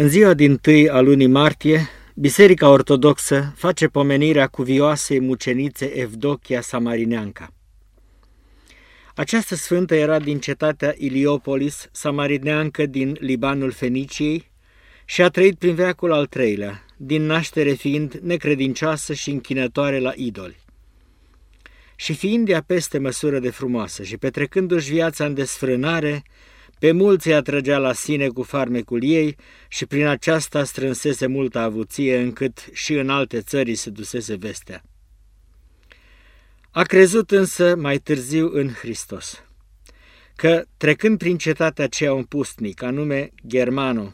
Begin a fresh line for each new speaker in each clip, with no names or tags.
În ziua din tâi a lunii martie, Biserica Ortodoxă face pomenirea cuvioasei mucenițe Evdochia Samarineanca. Această sfântă era din cetatea Iliopolis, samarineancă din Libanul Feniciei, și a trăit prin veacul al treilea, din naștere fiind necredincioasă și închinătoare la idoli. Și fiind ea peste măsură de frumoasă și petrecându-și viața în desfrânare, pe mulți îi atrăgea la sine cu farmecul ei și prin aceasta strânsese multă avuție încât și în alte țări se dusese vestea. A crezut însă mai târziu în Hristos, că trecând prin cetatea aceea un pustnic, anume Germano,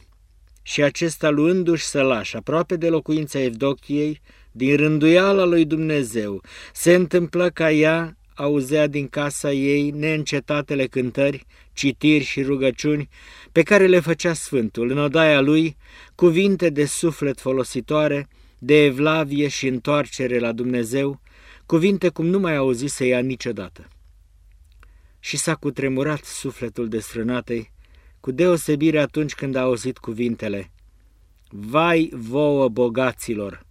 și acesta luându-și sălaș aproape de locuința Evdochiei, din rânduiala lui Dumnezeu, se întâmplă ca ea auzea din casa ei neîncetatele cântări, citiri și rugăciuni pe care le făcea Sfântul în odaia lui, cuvinte de suflet folositoare, de evlavie și întoarcere la Dumnezeu, cuvinte cum nu mai auzise ea niciodată. Și s-a cutremurat sufletul desfrânatei, cu deosebire atunci când a auzit cuvintele, Vai vouă bogaților!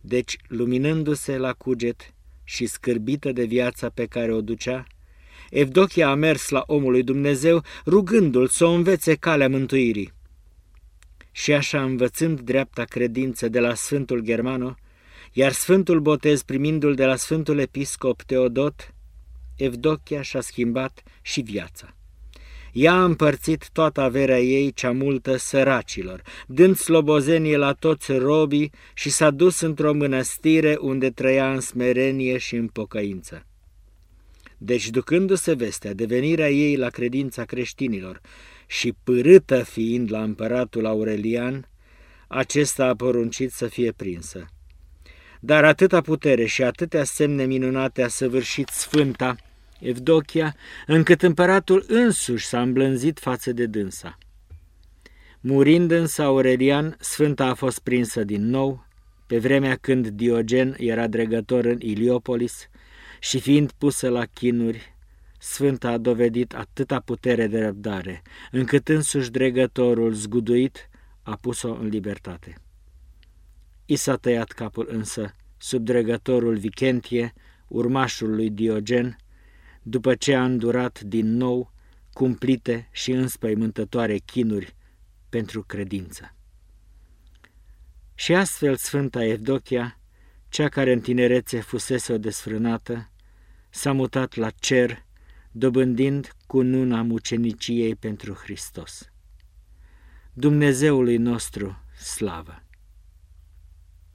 Deci, luminându-se la cuget și scârbită de viața pe care o ducea, Evdochia a mers la omul lui Dumnezeu, rugându-l să o învețe calea mântuirii. Și așa învățând dreapta credință de la Sfântul Germano, iar Sfântul Botez primindu-l de la Sfântul Episcop Teodot, Evdochia și-a schimbat și viața. Ea a împărțit toată averea ei cea multă săracilor, dând slobozenie la toți robii și s-a dus într-o mănăstire unde trăia în smerenie și în pocăință. Deci, ducându-se vestea de venirea ei la credința creștinilor și pârâtă fiind la împăratul Aurelian, acesta a poruncit să fie prinsă. Dar atâta putere și atâtea semne minunate a săvârșit Sfânta Evdochia, încât împăratul însuși s-a îmblânzit față de dânsa. Murind însă Aurelian, Sfânta a fost prinsă din nou, pe vremea când Diogen era dregător în Iliopolis și fiind pusă la chinuri, Sfânta a dovedit atâta putere de răbdare, încât însuși dregătorul zguduit a pus-o în libertate. I s-a tăiat capul însă sub dregătorul Vicentie, urmașul lui Diogen, după ce a îndurat din nou cumplite și înspăimântătoare chinuri pentru credință. Și astfel Sfânta Evdochia, cea care în tinerețe fusese o desfrânată, s-a mutat la cer, dobândind cu nuna muceniciei pentru Hristos. Dumnezeului nostru, slavă!